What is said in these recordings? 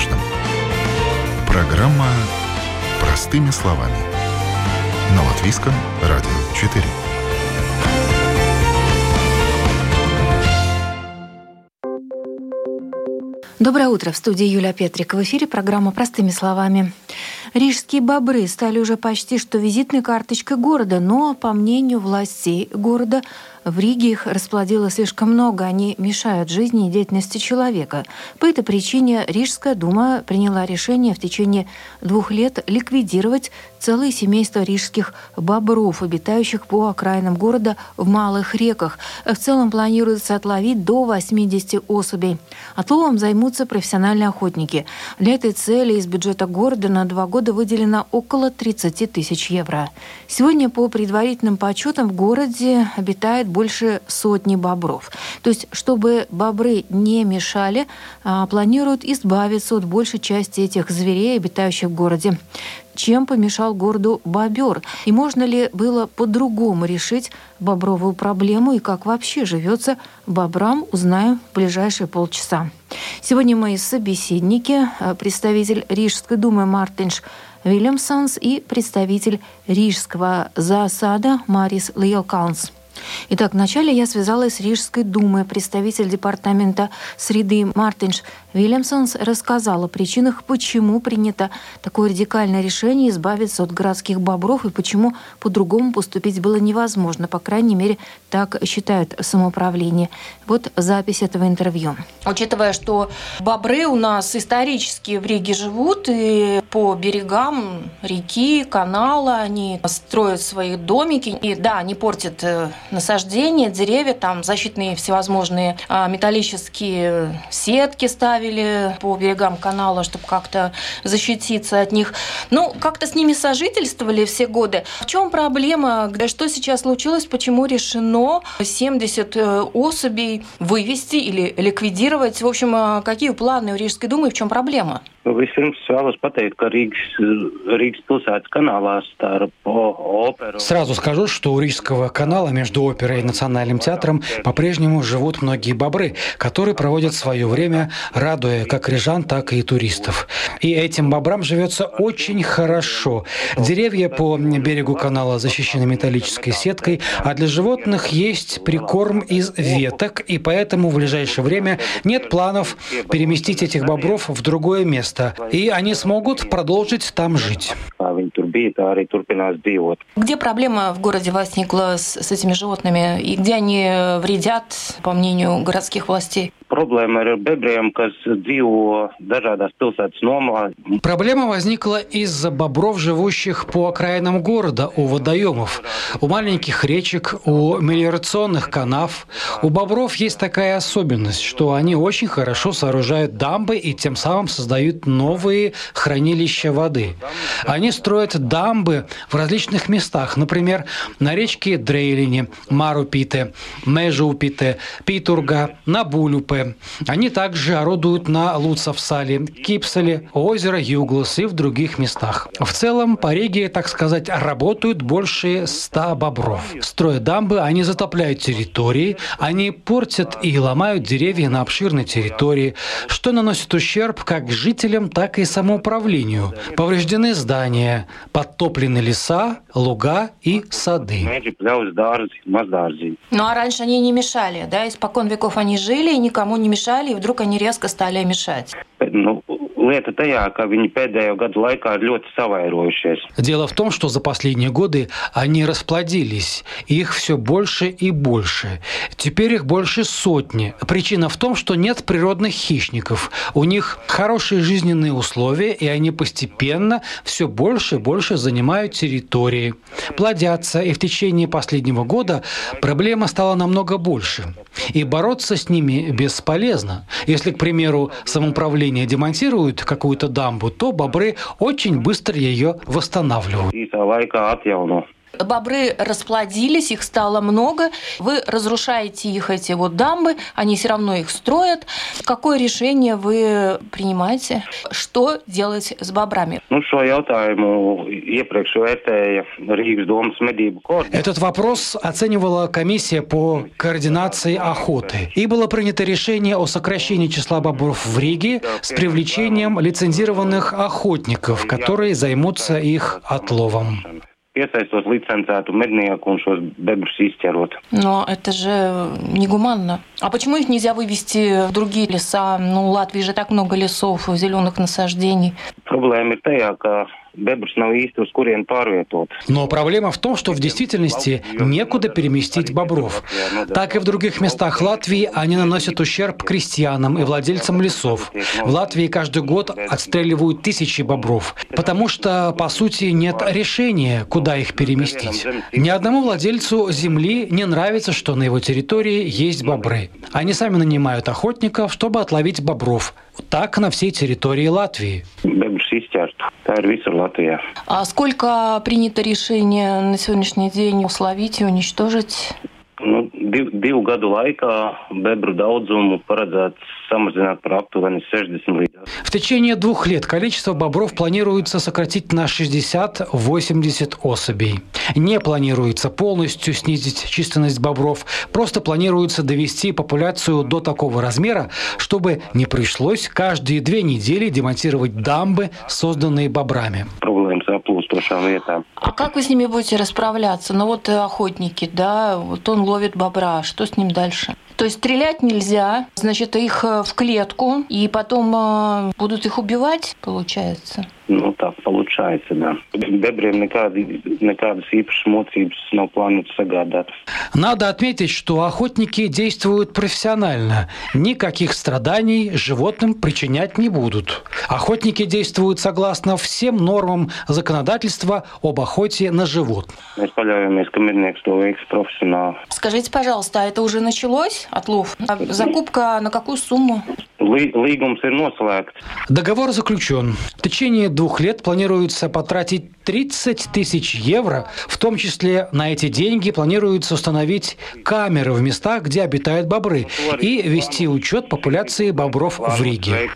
важном. Программа «Простыми словами». На Латвийском радио 4. Доброе утро. В студии Юлия Петрик. В эфире программа «Простыми словами». Рижские бобры стали уже почти что визитной карточкой города, но, по мнению властей города, в Риге их расплодило слишком много, они мешают жизни и деятельности человека. По этой причине Рижская дума приняла решение в течение двух лет ликвидировать целые семейства рижских бобров, обитающих по окраинам города в малых реках. В целом планируется отловить до 80 особей. Отловом займутся профессиональные охотники. Для этой цели из бюджета города на два года выделено около 30 тысяч евро. Сегодня по предварительным подсчетам в городе обитает больше сотни бобров. То есть, чтобы бобры не мешали, а, планируют избавиться от большей части этих зверей, обитающих в городе. Чем помешал городу бобер? И можно ли было по-другому решить бобровую проблему? И как вообще живется бобрам, узнаем в ближайшие полчаса. Сегодня мои собеседники, а, представитель Рижской думы Мартинш Вильямсонс и представитель Рижского заосада Марис Лиокаунс. Итак, вначале я связалась с Рижской думой. Представитель департамента среды Мартинш Вильямсонс рассказал о причинах, почему принято такое радикальное решение избавиться от городских бобров и почему по-другому поступить было невозможно. По крайней мере, так считают самоуправление. Вот запись этого интервью. Учитывая, что бобры у нас исторически в Риге живут, и по берегам реки, канала они строят свои домики. И да, они портят э, насаждения, деревья, там защитные всевозможные а, металлические сетки ставили по берегам канала, чтобы как-то защититься от них. Ну, как-то с ними сожительствовали все годы. В чем проблема? Что сейчас случилось? Почему решено 70 э, особей вывести или ликвидировать? В общем, а, какие планы у Рижской думы и в чем проблема? Сразу скажу, что у Рижского канала между оперой и национальным театром по-прежнему живут многие бобры, которые проводят свое время, радуя как рижан, так и туристов. И этим бобрам живется очень хорошо. Деревья по берегу канала защищены металлической сеткой, а для животных есть прикорм из веток, и поэтому в ближайшее время нет планов переместить этих бобров в другое место место, и они смогут продолжить там жить. Где проблема в городе возникла с, с этими животными и где они вредят, по мнению городских властей? Problēma ar bebriem, kas dzīvo dažādās pilsētas nomā. Проблема возникла из-за бобров, живущих по окраинам города, у водоемов, у маленьких речек, у мелиорационных канав. У бобров есть такая особенность, что они очень хорошо сооружают дамбы и тем самым создают новые хранилища воды. Они строят дамбы в различных местах, например, на речке Дрейлине, Марупите, Межупите, Питурга, на Они также орудуют на Луцавсале, Кипсале, озеро Юглас и в других местах. В целом, по Риге, так сказать, работают больше ста бобров. Строя дамбы, они затопляют территории, они портят и ломают деревья на обширной территории, что наносит ущерб как жителям, так и самоуправлению. Повреждены здания, подтоплены леса, луга и сады. Ну а раньше они не мешали, да? Испокон веков они жили и никому никому не мешали, и вдруг они резко стали мешать? Ну, lieta tajā, ka viņi pēdējo gadu laikā ir ļoti. Дело в том, что за последние годы они расплодились. Их все больше и больше. Теперь их больше сотни. Причина в том, что нет природных хищников. У них хорошие жизненные условия, и они постепенно все больше и больше занимают территории, плодятся, и в течение последнего года проблема стала намного больше. И бороться с ними бесполезно. Если, к примеру, самоуправление демонтирует какую-то дамбу, то бобры очень быстро ее восстанавливают. Бобры расплодились, их стало много, вы разрушаете их, эти вот дамбы, они все равно их строят. Какое решение вы принимаете? Что делать с бобрами? Ну, jautājumu iepriekš vērtēja Rīgas domas medību koordinācija. Этот вопрос оценивала комиссия по координации охоты. И было принято решение о сокращении числа бобров в Риге с привлечением лицензированных охотников, которые займутся их отловом. Piesaistot licencētu mednieku un šos bebrus izķerot. Но это же негуманно. А почему их нельзя вывести в другие леса? Ну, в Латвии же так много лесов, зеленых насаждений. Problēma ir tajā, ka bebrus nav īsti uz kurien pārvietot. Но проблема в том, что в действительности некуда переместить бобров. Так и в других местах Латвии они наносят ущерб крестьянам и владельцам лесов. В Латвии каждый год отстреливают тысячи бобров, потому что, по сути, нет решения, куда их переместить. Ни одному владельцу земли не нравится, что на его территории есть бобры. Они сами нанимают охотников, чтобы отловить бобров. Так на всей территории Латвии. А сколько принято решение на сегодняшний день условить и уничтожить? Nu, div, divu gadu laikā bebru daudzumu paredzēts samazināt par aptuveni 60 līdz В течение двух лет количество бобров планируется сократить на 60-80 особей. Не планируется полностью снизить численность бобров, просто планируется довести популяцию до такого размера, чтобы не пришлось каждые две недели демонтировать дамбы, созданные бобрами. А как вы с ними будете расправляться? Ну вот охотники, да, вот он ловит бобра, что с ним дальше? То есть стрелять нельзя, значит, их э, в клетку, и потом э, будут их убивать, получается? Nu, tā получается, да. Bebriem nekādi, nekādas īpašas mocības nav plānotas sagādāt. Надо отметить, что охотники действуют профессионально. Никаких страданий животным причинять не будут. Охотники действуют согласно всем нормам законодательства об охоте на животных. Mēs paļaujamies, ka mednieks to veiks profesionāli. Скажите, пожалуйста, а это уже началось, отлов? А закупка на какую сумму? Lī- Līgums ir noslēgts. Договор заключен. В течение двух лет планируется потратить 30 тысяч евро. В том числе на эти деньги планируется установить камеры в местах, где обитают бобры, и вести учет популяции бобров в Риге.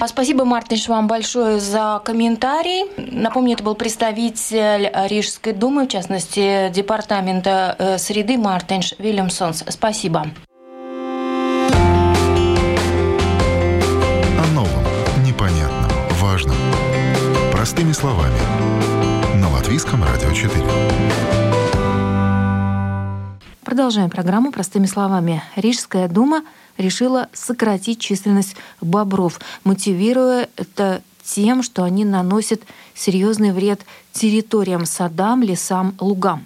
А Спасибо, Мартинш, вам большое за комментарий. Напомню, это был представитель Рижской думы, в частности, департамента э, среды Мартинш Вильямсонс. Спасибо. Простыми словами. На Латвийском радио 4. Продолжаем программу простыми словами. Рижская дума решила сократить численность бобров, мотивируя это тем, что они наносят серьезный вред территориям, садам, лесам, лугам.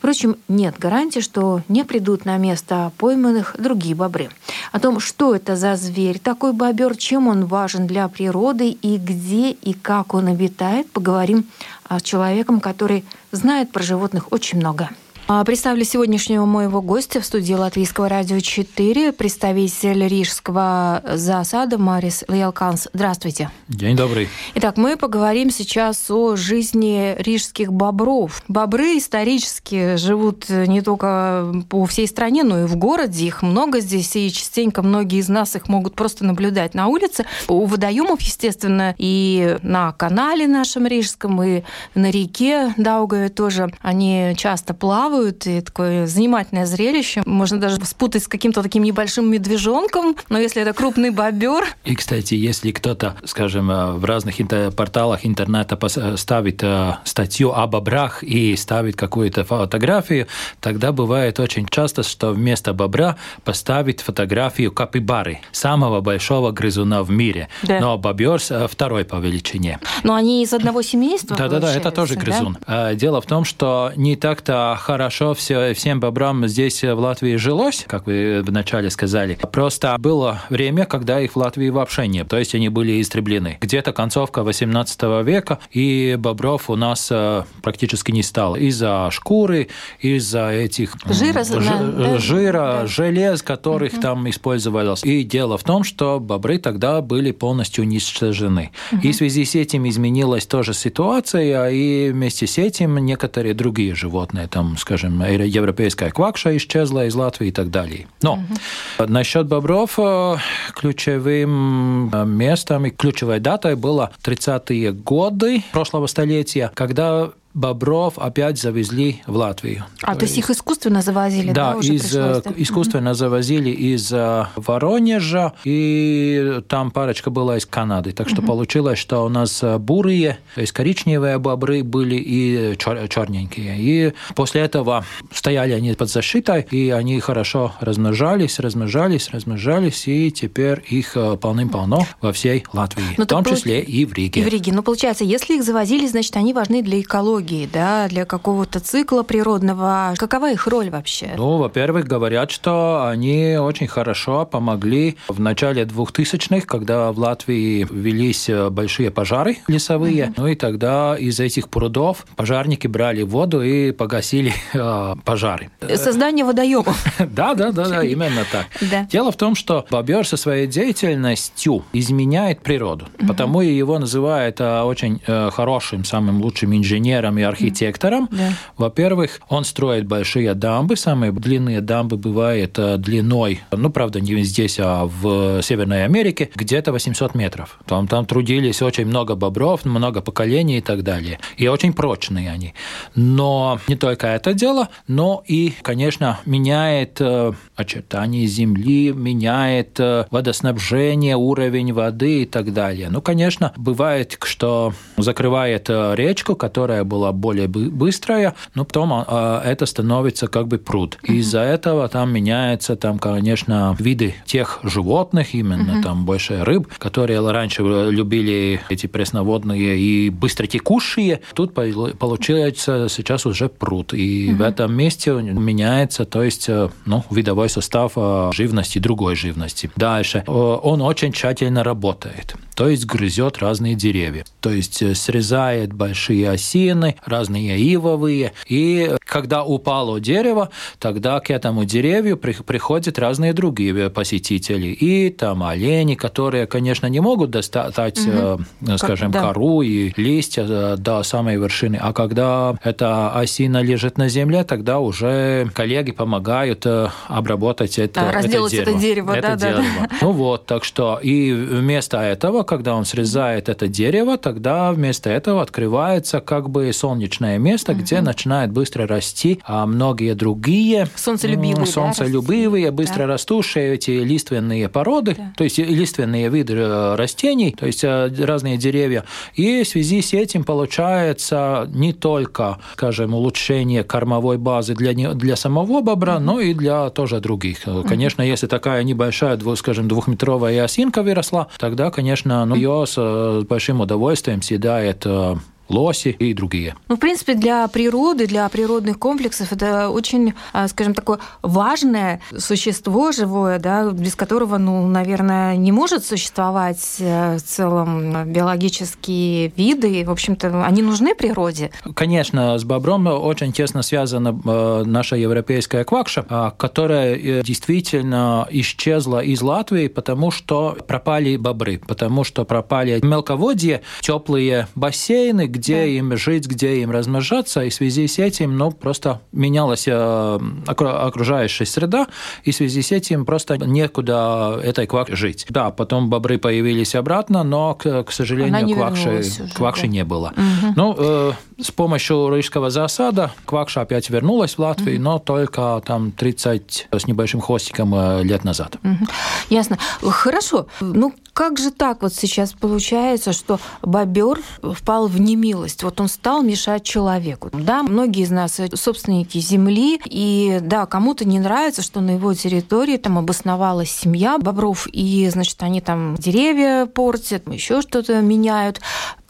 Впрочем, нет гарантии, что не придут на место пойманных другие бобры. О том, что это за зверь, такой бобер, чем он важен для природы и где и как он обитает, поговорим с человеком, который знает про животных очень много. А, Представлю сегодняшнего моего гостя в студии Латвийского радио 4, представитель рижского засада Марис Лиалканс. Здравствуйте. День добрый. Итак, мы поговорим сейчас о жизни рижских бобров. Бобры исторически живут не только по всей стране, но и в городе. Их много здесь, и частенько многие из нас их могут просто наблюдать на улице. У водоемов, естественно, и на канале нашем рижском, и на реке Даугаве тоже они часто плавают, и такое занимательное зрелище. Можно даже спутать с каким-то таким небольшим медвежонком, но если это крупный бобер, И, кстати, если кто-то, скажем, э, в разных интер- порталах интернета пос- ставит э, статью о бобрах и ставит какую-то фотографию, тогда бывает очень часто, что вместо бобра поставит фотографию капибары, самого большого грызуна в мире. Да. Но бобер э, второй по величине. но они из одного семейства, Да-да-да, это тоже да? грызун. Э, Дело в том, что не так-то хорошо все, всем бобрам здесь в Латвии жилось, как вы вначале сказали. Просто было время, когда их в Латвии вообще нет, то есть они были истреблены. Где-то концовка 18 века, и бобров у нас э, практически не стало. Из-за шкуры, из-за этих жира, ж, да, жира да. желез, которых угу. там использовалось. И дело в том, что бобры тогда были полностью уничтожены. Угу. И в связи с этим изменилась тоже ситуация, и вместе с этим некоторые другие животные, там, скажем, европейская квакша исчезла из Латвии и так далее. Но угу. насчет бобров э, ключевым э, местом и ключевой датой было 30-е годы прошлого столетия, когда бобров опять завезли в Латвию. А, то, то есть их искусственно завозили? Да, да из, э, да? искусственно завозили из э, Воронежа, и там парочка была из Канады. Так что получилось, что у нас э, бурые, то есть коричневые бобры были и чер черненькие. И после этого стояли они под защитой, и они хорошо размножались, размножались, размножались, и теперь их полным-полно во всей Латвии, Но ну, в том числе и в Риге. И в Риге. Ну, получается, если их завозили, значит, они важны для экологии экологии, да, для какого-то цикла природного. Какова их роль вообще? Ну, во-первых, говорят, что они очень хорошо помогли в начале 2000-х, когда в Латвии велись э, большие пожары лесовые. Mm-hmm. Ну и тогда из этих прудов пожарники брали воду и погасили э, пожары. Создание водоемов. Да, да, да, да, именно так. Дело в том, что бобер со своей деятельностью изменяет природу, потому и его называют э, очень э, хорошим, самым лучшим инженером инженером и архитектором. Да. Во-первых, он строит большие дамбы. Самые длинные дамбы бывают э, длиной, ну, правда, не здесь, а в Северной Америке, где-то 800 метров. Там, там трудились очень много бобров, много поколений и так далее. И очень прочные они. Но не только это дело, но и, конечно, меняет э, очертания земли, меняет э, водоснабжение, уровень воды и так далее. Ну, конечно, бывает, что закрывает речку, которая была более быстрая, но потом а, это становится как бы пруд. Из-за этого там меняются, там, конечно, виды тех животных, именно там больше рыб, которые раньше любили эти пресноводные и быстротекущие. Тут получается сейчас уже пруд. И в этом месте меняется, то есть, э, ну, видовой состав э, живности, другой живности. Дальше. Он очень тщательно работает то есть грызет разные деревья. То есть э, срезает большие осины, разные ивовые. И когда упало дерево, тогда к этому деревью приходят разные другие посетители. И там олени, которые, конечно, не могут достать, угу. скажем, как, да. кору и листья э, до самой вершины. А когда эта осина лежит на земле, тогда уже коллеги помогают обработать это, да, это дерево. это дерево. Это да, дерево. Да, да. Ну вот, так что и вместо этого когда он срезает это дерево, тогда вместо этого открывается как бы солнечное место, угу. где начинает быстро расти а многие другие солнцелюбивые, солнцелюбивые да, быстро да. растущие эти лиственные породы, да. то есть лиственные виды э, растений, то есть э, разные деревья. И в связи с этим получается не только, скажем, улучшение кормовой базы для, для самого бобра, угу. но и для тоже других. Конечно, если такая небольшая, скажем, двухметровая осинка выросла, тогда, конечно, ну, ее с э, большим удовольствием съедает э, лоси и другие. Ну, в принципе, для природы, для природных комплексов это очень, а, скажем, такое важное существо живое, да, без которого, ну, наверное, не может существовать э, в целом биологические виды. В общем-то, они нужны природе. Конечно, с бобром очень тесно связана э, наша европейская квакша, а, которая э, действительно исчезла из Латвии, потому что пропали бобры, потому что пропали мелководье, теплые бассейны, где да. им жить, где им размножаться, и в связи с этим, ну, просто менялась э, окружающая среда, и в связи с этим просто некуда этой квак жить. Да, потом бобры появились обратно, но, к, к сожалению, не квакши, уже, квакши да. не было. Угу. Ну, э, с помощью рижского засада квакша опять вернулась в Латвию, угу. но только там 30 с небольшим хвостиком э, лет назад. Угу. Ясно. Хорошо. Ну, как же так вот сейчас получается, что бобер впал в немилость? Вот он стал мешать человеку. Да, многие из нас собственники земли, и да, кому-то не нравится, что на его территории там обосновалась семья бобров, и, значит, они там деревья портят, еще что-то меняют.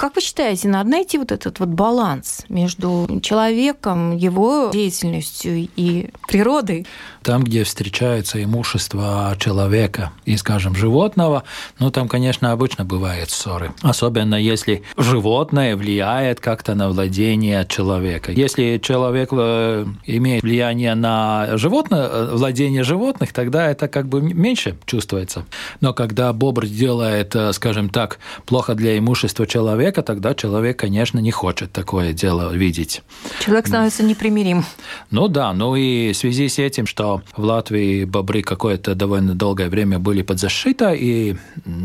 Как вы считаете, надо найти вот этот вот баланс между человеком, его деятельностью и природой? Там, где встречается имущество человека и, скажем, животного, ну, там, конечно, обычно бывают ссоры. Особенно если животное влияет как-то на владение человека. Если человек э, имеет влияние на животное, э, владение животных, тогда это как бы меньше чувствуется. Но когда бобр делает, э, скажем так, плохо для имущества человека, тогда человек, конечно, не хочет такое дело видеть. Человек становится непримирим. Ну да, ну и в связи с этим, что в Латвии бобры какое-то довольно долгое время были под защитой, и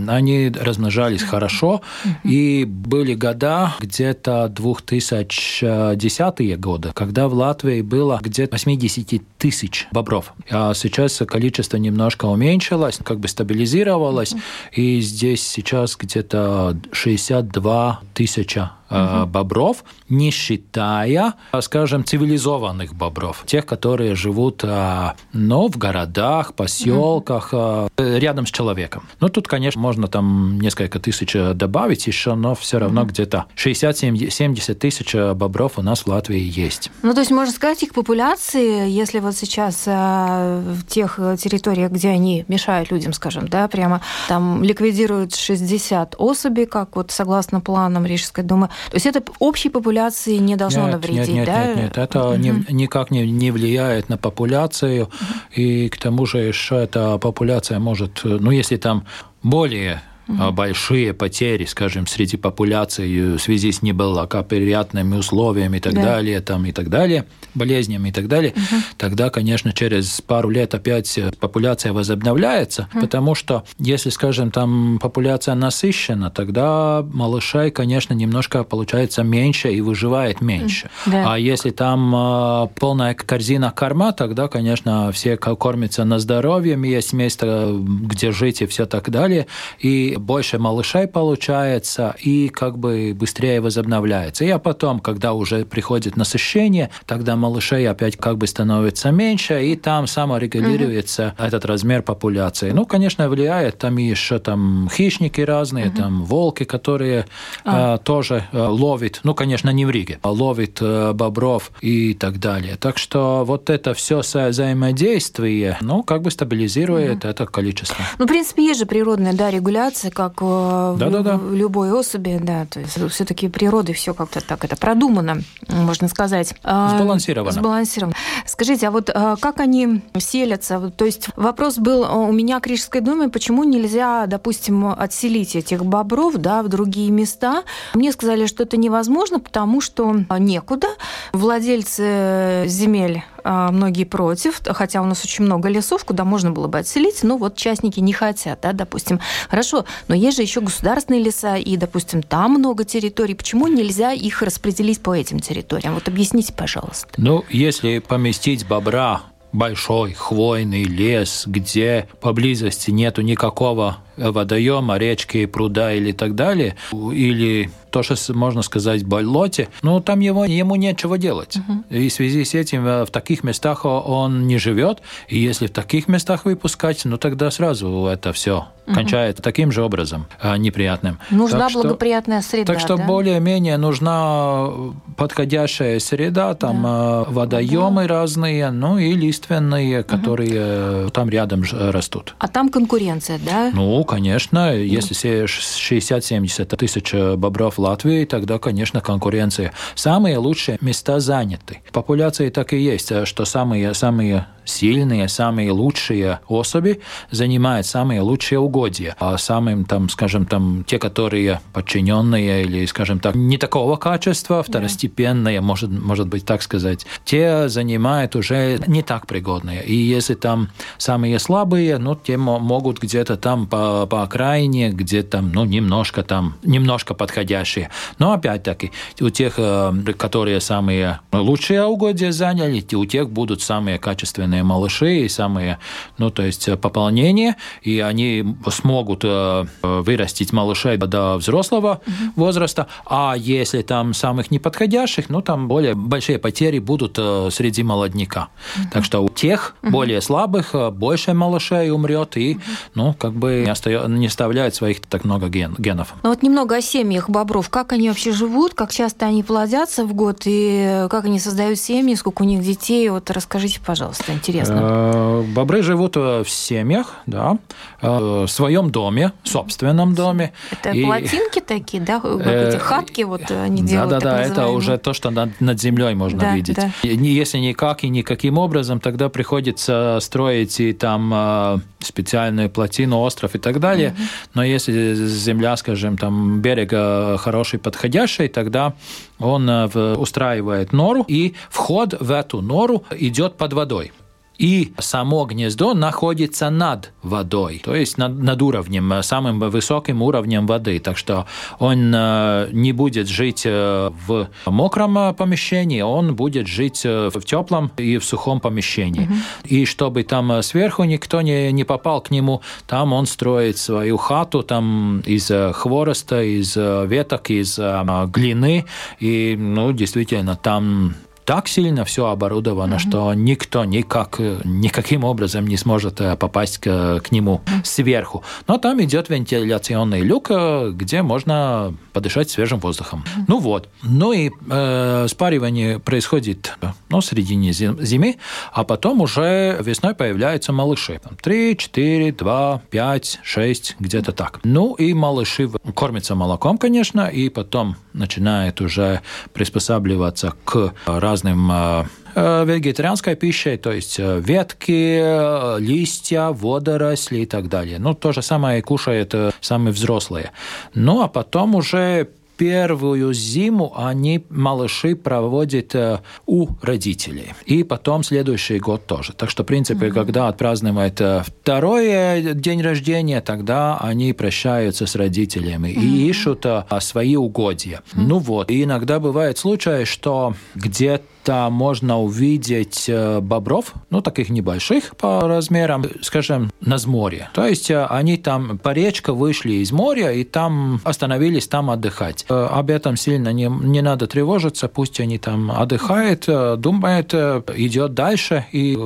они размножались хорошо, и были года, где-то 2010-е годы, когда в Латвии было где-то 80 тысяч бобров. А сейчас количество немножко уменьшилось, как бы стабилизировалось, и здесь сейчас где-то 62 тысяча угу. бобров, не считая, скажем, цивилизованных бобров, тех, которые живут но в городах, поселках, угу. рядом с человеком. Ну, тут, конечно, можно там несколько тысяч добавить еще, но все равно угу. где-то 60-70 тысяч бобров у нас в Латвии есть. Ну, то есть, можно сказать, их популяции, если вот сейчас в тех территориях, где они мешают людям, скажем, да, прямо там ликвидируют 60 особей, как вот согласно планам Рижской думы, то есть это общей популяции не должно нет, навредить, нет, нет, да? Нет, нет, это угу. не, никак не, не влияет на популяцию, угу. и к тому же еще эта популяция может, ну, если там более угу. большие потери, скажем, среди популяции в связи с неблагоприятными условиями и так да. далее, там и так далее, болезнями и так далее, угу. тогда, конечно, через пару лет опять популяция возобновляется, угу. потому что если, скажем, там популяция насыщена, тогда малышей, конечно, немножко получается меньше и выживает меньше. Да. А если там полная корзина корма, тогда, конечно, все кормятся на здоровье, есть место, где жить и все так далее, и больше малышей получается, и как бы быстрее возобновляется. И а потом, когда уже приходит насыщение, тогда малышей опять как бы становится меньше, и там саморегулируется угу. этот размер популяции. Ну, конечно, влияет там еще там хищники разные, угу. там волки, которые а. э, тоже э, ловят, ну, конечно, не в Риге, а ловят э, бобров и так далее. Так что вот это все взаимодействие, ну, как бы стабилизирует угу. это количество. Ну, в принципе, есть же природная, да, регуляция ситуации, как э, да, в, да, да. любой особи, да, то есть все-таки природы все как-то так это продумано, можно сказать. А, сбалансировано. Сбалансировано. Скажите, а вот э, как они селятся? То есть вопрос был у меня к Рижской думе, почему нельзя, допустим, отселить этих бобров, да, в другие места? Мне сказали, что это невозможно, потому что некуда. Владельцы земель а, многие против, хотя у нас очень много лесов, куда можно было бы отселить, но вот частники не хотят, да, допустим. Хорошо, но есть же еще государственные леса, и, допустим, там много территорий. Почему нельзя их распределить по этим территориям? Вот объясните, пожалуйста. Ну, если поместить бобра большой хвойный лес, где поблизости нету никакого водоема, речки, пруда или так далее, или то, что можно сказать болоте, ну там его, ему нечего делать. Uh-huh. И в связи с этим э, в таких местах он не живет, и если в таких местах выпускать, ну тогда сразу это все угу. кончает таким же образом а, неприятным. Нужна так благоприятная что, среда. Так что да? более-менее нужна подходящая среда, там да. А, водоемы да. разные, ну и лиственные, которые угу. там рядом растут. А там конкуренция, да? Ну, конечно. Ну. Если сеешь 60-70 тысяч бобров в Латвии, тогда, конечно, конкуренция. Самые лучшие места заняты. Популяции так и есть, что самые, самые сильные, самые лучшие особи занимают самые лучшие угодья. А самым, там, скажем, там, те, которые подчиненные или, скажем так, не такого качества, второстепенные, yeah. может, может быть, так сказать, те занимают уже не так пригодные. И если там самые слабые, ну, те могут где-то там по, по окраине, где-то, ну, немножко там, немножко подходящие. Но, опять-таки, у тех, э, которые самые лучшие угодья заняли, у тех будут самые качественные малыши и самые, ну, то есть э, пополнение, и они смогут э, вырастить малышей до взрослого угу. возраста, а если там самых неподходящих, ну, там более большие потери будут среди молодняка. Угу. Так что у тех угу. более слабых больше малышей умрет, и, угу. ну, как бы не оставляет своих так много ген, генов. Ну вот немного о семьях бобров. Как они вообще живут, как часто они плодятся в год, и как они создают семьи, сколько у них детей? Вот расскажите, пожалуйста, интересно. Э, бобры живут в семьях, да, в своем доме, собственном доме. Это и... плотинки такие, да, эти хатки вот они делают, Да, да, да, это уже то, что над, над землей можно да, видеть. Да. Если никак и никаким образом, тогда приходится строить и там э, специальную плотину, остров и так далее. Угу. Но если земля, скажем, там берега хороший, подходящий, тогда он э, устраивает нору, и вход в эту нору идет под водой и само гнездо находится над водой, то есть над, над уровнем, э, самым высоким уровнем воды. Так что он э, не будет жить э, в мокром помещении, он будет жить в теплом и в сухом помещении. Угу. И чтобы там сверху никто не, не попал к нему, там он строит свою хату там из хвороста, из веток, из глины. И, ну, действительно, там так сильно все оборудовано, mm-hmm. что никто никак, никаким образом не сможет э, попасть к, к нему mm-hmm. сверху. Но там идет вентиляционный люк, э, где можно подышать свежим воздухом. Mm-hmm. Ну вот. Ну и э, спаривание происходит ну, в середине зимы, а потом уже весной появляются малыши. Три, четыре, два, пять, шесть, где-то так. Ну и малыши кормятся молоком, конечно, и потом начинают уже приспосабливаться к разным разным э, э, вегетарианской пищей, то есть э, ветки, листья, водоросли и так далее. Ну, то же самое кушают самые взрослые. Ну, а потом уже первую зиму они, малыши, проводят э, у родителей. И потом следующий год тоже. Так что, в принципе, mm-hmm. когда отпраздновают э, второй день рождения, тогда они прощаются с родителями mm-hmm. и ищут э, свои угодья. Mm-hmm. Ну вот. И иногда бывает случай, что где-то можно увидеть э, бобров, ну, таких небольших по размерам, скажем, на море. То есть э, они там по речке вышли из моря и там остановились там отдыхать. Э, об этом сильно не, не надо тревожиться, пусть они там отдыхают, думают, идет дальше и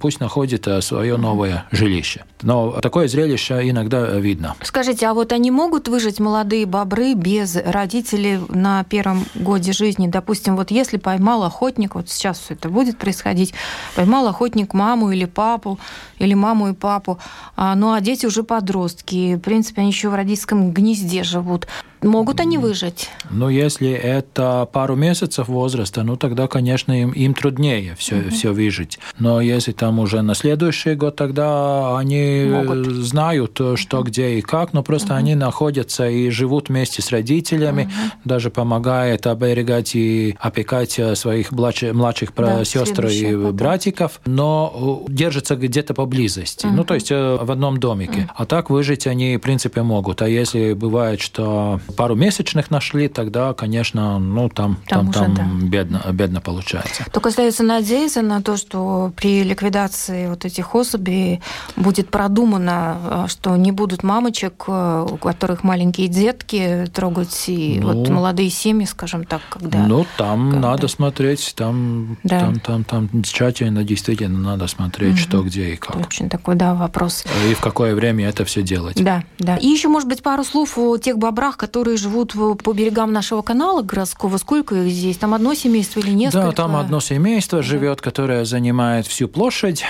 пусть находит свое новое жилище. Но такое зрелище иногда видно. Скажите, а вот они могут выжить молодые бобры без родителей на первом годе жизни? Допустим, вот если поймал охотник вот сейчас все это будет происходить, поймал охотник маму или папу, или маму и папу, ну а дети уже подростки, в принципе, они еще в родительском гнезде живут. Могут они выжить? Ну, если это пару месяцев возраста, ну тогда, конечно, им, им труднее все, угу. все выжить. Но если там уже на следующий год, тогда они Могут. знают, что, угу. где и как, но просто угу. они находятся и живут вместе с родителями, угу. даже помогает оберегать и опекать своих младших, младших да, сестр и потом. братиков, но держатся где-то поблизости. Угу. Ну, то есть э, в одном домике. Угу. А так выжить они, в принципе, могут. А если бывает, что пару месячных нашли, тогда, конечно, ну там, там, там, уже, там да. бедно, бедно получается. Только остается надеяться на то, что при ликвидации вот этих особей будет продумано, а, что не будут мамочек, а, у которых маленькие детки, трогать и ну, вот молодые семьи, скажем так, когда... Ну, там когда... надо смотреть, там, да. там, там, там тщательно действительно надо смотреть, угу. что, где и как. Очень такой, да, вопрос. И в какое время это все делать. Да, да. И еще, может быть, пару слов о тех бобрах, которые которые живут по берегам нашего канала городского, сколько их здесь? Там одно семейство или несколько? Да, там одно семейство угу. живет, которое занимает всю площадь,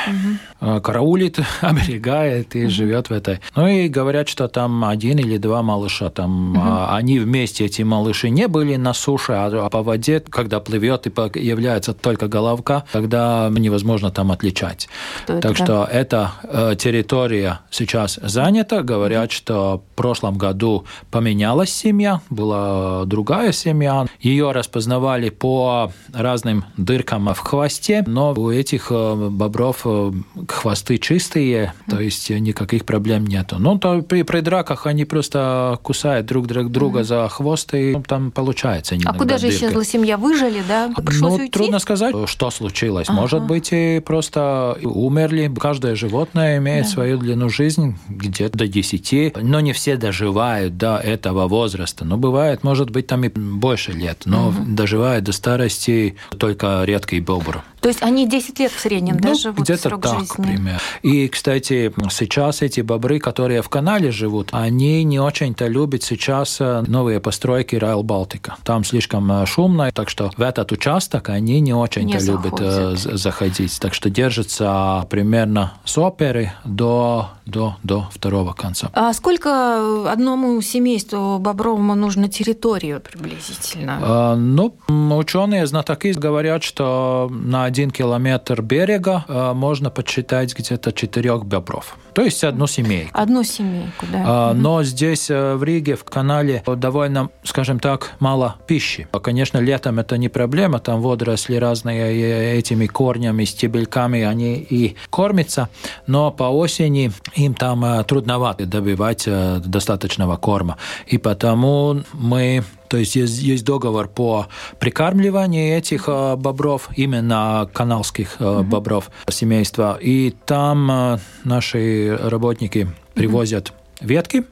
угу. караулит, оберегает и угу. живет в этой. Ну и говорят, что там один или два малыша. Там угу. они вместе, эти малыши, не были на суше, а, а по воде, когда плывет и появляется только головка, тогда невозможно там отличать. Кто так это? что эта э, территория сейчас занята. Говорят, что в прошлом году поменялась семья, была другая семья. Ее распознавали по разным дыркам в хвосте, но у этих э, бобров э, хвосты чистые, то есть никаких проблем нету. Ну, то при, при драках они просто кусают друг друга за хвост, и там получается А куда же дырка. исчезла семья? Выжили, да? Пришлось ну, уйти? трудно сказать, что случилось. Ага. Может быть, и просто умерли. Каждое животное имеет да. свою длину жизни, где-то до 10, но не все доживают до этого возраста возраста. Но бывает, может быть, там и больше лет, но угу. доживает до старости только редкий бобр. То есть они 10 лет в среднем ну, да, живут? Где-то так, жизни. примерно. И, кстати, сейчас эти бобры, которые в канале живут, они не очень-то любят сейчас э, новые постройки Райл Балтика. Там слишком э, шумно, так что в этот участок они не очень-то любят э, заходить. Так что держатся примерно с оперы до, до, до второго конца. А сколько одному семейству бобровому нужно территорию приблизительно? А, ну, ученые знатоки говорят, что на один километр берега э, можно подсчитать где-то четырех бобров. То есть одну семейку. Одну семейку, да. А, но здесь э, в Риге, в канале, довольно, скажем так, мало пищи. Конечно, летом это не проблема, там водоросли разные и этими корнями, стебельками они и кормятся, но по осени им там э, трудновато добивать достаточного корма. И потому мы то есть есть, есть договор по прикармливанию этих э, бобров, именно каналских э, бобров семейства. И там э, наши работники привозят ветки,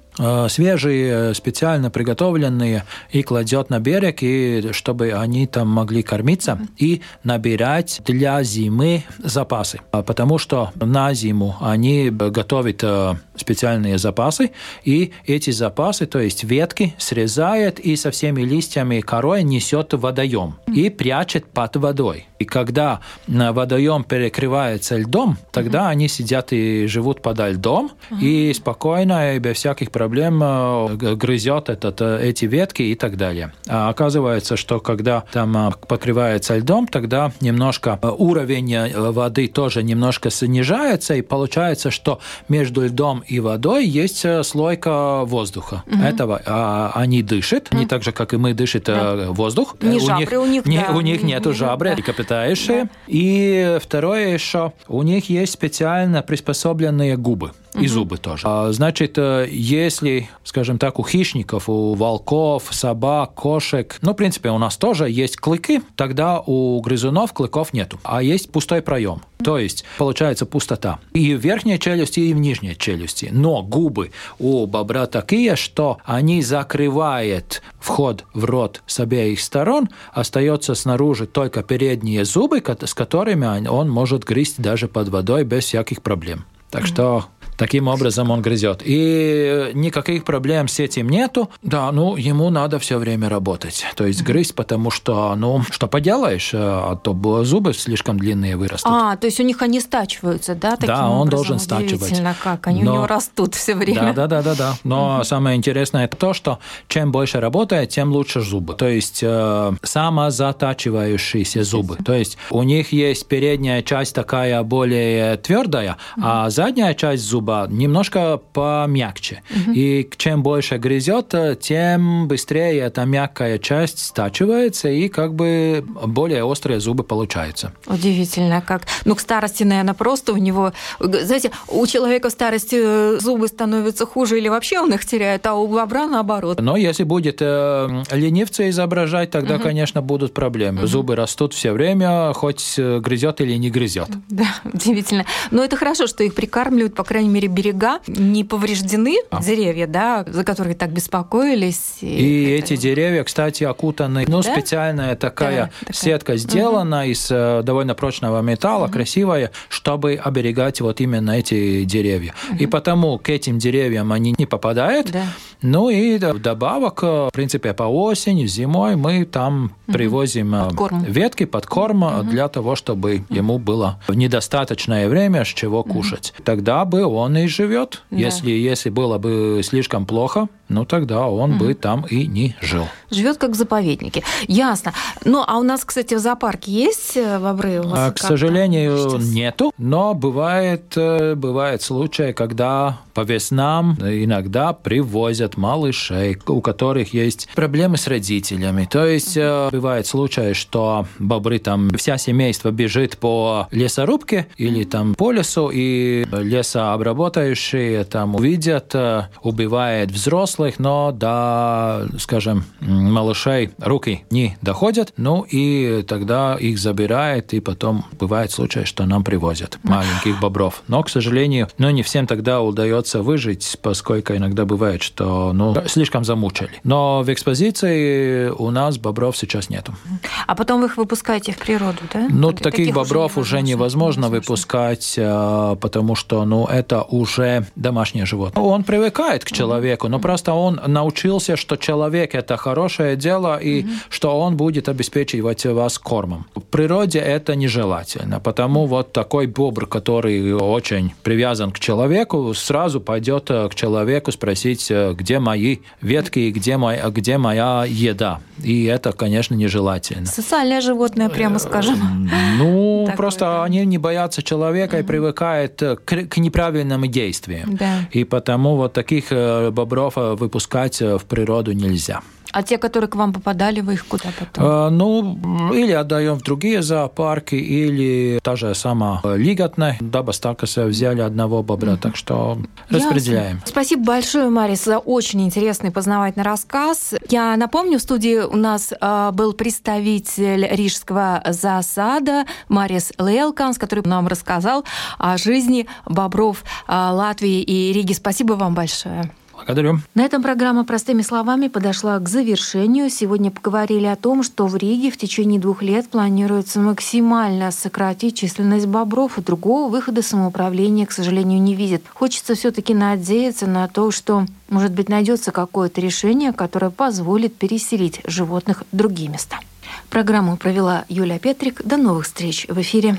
свежие, специально приготовленные, и кладет на берег, и чтобы они там могли кормиться и набирать для зимы запасы. А потому что на зиму они готовят э, специальные запасы, и эти запасы, то есть ветки, срезает и со всеми листьями корой несет в водоем и прячет под водой. И когда водоем перекрывается льдом, тогда они сидят и живут под льдом, и спокойно, и без всяких проблем проблем э, грызет этот, э, эти ветки и так далее. А оказывается, что когда там э, покрывается льдом, тогда немножко уровень воды тоже немножко снижается, и получается, что между льдом и водой есть слойка воздуха. Угу. Этого а, они дышат, угу. не так же, как и мы дышит да. воздух. Не у жабры них, у них, не, да. У них нету жабры, да. млекопитающие. Да. И второе еще, у них есть специально приспособленные губы и зубы тоже. А, значит, э, если, скажем так, у хищников, у волков, собак, кошек, ну, в принципе, у нас тоже есть клыки, тогда у грызунов клыков нету, а есть пустой проем. То есть получается пустота и в верхней челюсти, и в нижней челюсти. Но губы у бобра такие, что они закрывают вход в рот с обеих сторон, остается снаружи только передние зубы, с которыми он может грызть даже под водой без всяких проблем. Так что Таким образом он грызет. И никаких проблем с этим нету. Да, ну, ему надо все время работать. То есть грызть, потому что, ну, что поделаешь, а то зубы слишком длинные вырастут. А, то есть у них они стачиваются, да? Таким да, он должен стачивать. как, они Но... у него растут все время. Да, да, да, да, да. Но угу. самое интересное это то, что чем больше работает, тем лучше зубы. То есть э, самозатачивающиеся зубы. То есть у них есть передняя часть такая более твердая, угу. а задняя часть зуба зуба немножко помягче. Угу. И чем больше грызет, тем быстрее эта мягкая часть стачивается, и как бы более острые зубы получаются. Удивительно как. Ну, к старости, наверное, просто у него... Знаете, у человека в старости э, зубы становятся хуже или вообще он их теряет, а у бобра наоборот. Но если будет э, ленивца изображать, тогда, угу. конечно, будут проблемы. Угу. Зубы растут все время, хоть э, грызет или не грызет. Да, удивительно. Но это хорошо, что их прикармливают, по крайней мере, мере, берега не повреждены, а. деревья, да, за которые так беспокоились. И, и это... эти деревья, кстати, окутаны, ну, да? специальная такая, да, такая сетка сделана угу. из э, довольно прочного металла, угу. красивая, чтобы оберегать вот именно эти деревья. Угу. И потому к этим деревьям они не попадают. Да. Ну и вдобавок, э, в принципе, по осени, зимой мы там угу. привозим э, подкорм. ветки, подкорм угу. для того, чтобы ему было недостаточное время, с чего кушать. Угу. Тогда бы он он и живет. Да. Если, если было бы слишком плохо, ну тогда он угу. бы там и не жил. Живет как в заповеднике. Ясно. Ну, а у нас, кстати, в зоопарке есть э, бобры? У вас а, к сожалению, нету. Но бывает, э, бывает случаи, когда по веснам иногда привозят малышей, у которых есть проблемы с родителями. То есть угу. бывает случаи, что бобры там, вся семейство бежит по лесорубке или там по лесу, и лесообработающие там увидят, убивает взрослых, но до, скажем, малышей руки не доходят, ну и тогда их забирают, и потом бывает случай, что нам привозят маленьких бобров. Но, к сожалению, ну не всем тогда удается удается выжить, поскольку иногда бывает, что ну, слишком замучили. Но в экспозиции у нас бобров сейчас нету. А потом вы их выпускаете в природу, да? Ну, таких, таких бобров уже невозможно, невозможно выпускать, а, потому что ну, это уже домашнее животное. Он привыкает к человеку, но просто он научился, что человек – это хорошее дело, и mm-hmm. что он будет обеспечивать вас кормом. В природе это нежелательно, потому вот такой бобр, который очень привязан к человеку, сразу пойдет э, к человеку спросить, э, где мои ветки и где, моя, где моя еда. И это, конечно, нежелательно. Социальное животное, прямо скажем. Ну, Такое, просто да. они не боятся человека и привыкают к, к неправильным действиям. Да. И потому вот таких э, бобров выпускать в природу нельзя. А те, которые к вам попадали, вы их куда потом? А, ну, или отдаем в другие зоопарки, или та же сама Лиготная, Дабас Такаса взяли одного бобра, mm-hmm. так что Ясно. распределяем. Спасибо большое, Марис, за очень интересный познавательный рассказ. Я напомню, в студии у нас э, был представитель Рижского засада Марис Лелканс, который нам рассказал о жизни бобров э, Латвии и Риги. Спасибо вам большое. Благодарю. На этом программа «Простыми словами» подошла к завершению. Сегодня поговорили о том, что в Риге в течение двух лет планируется максимально сократить численность бобров, и другого выхода самоуправления, к сожалению, не видит. Хочется все таки надеяться на то, что, может быть, найдется какое-то решение, которое позволит переселить животных в другие места. Программу провела Юлия Петрик. До новых встреч в эфире.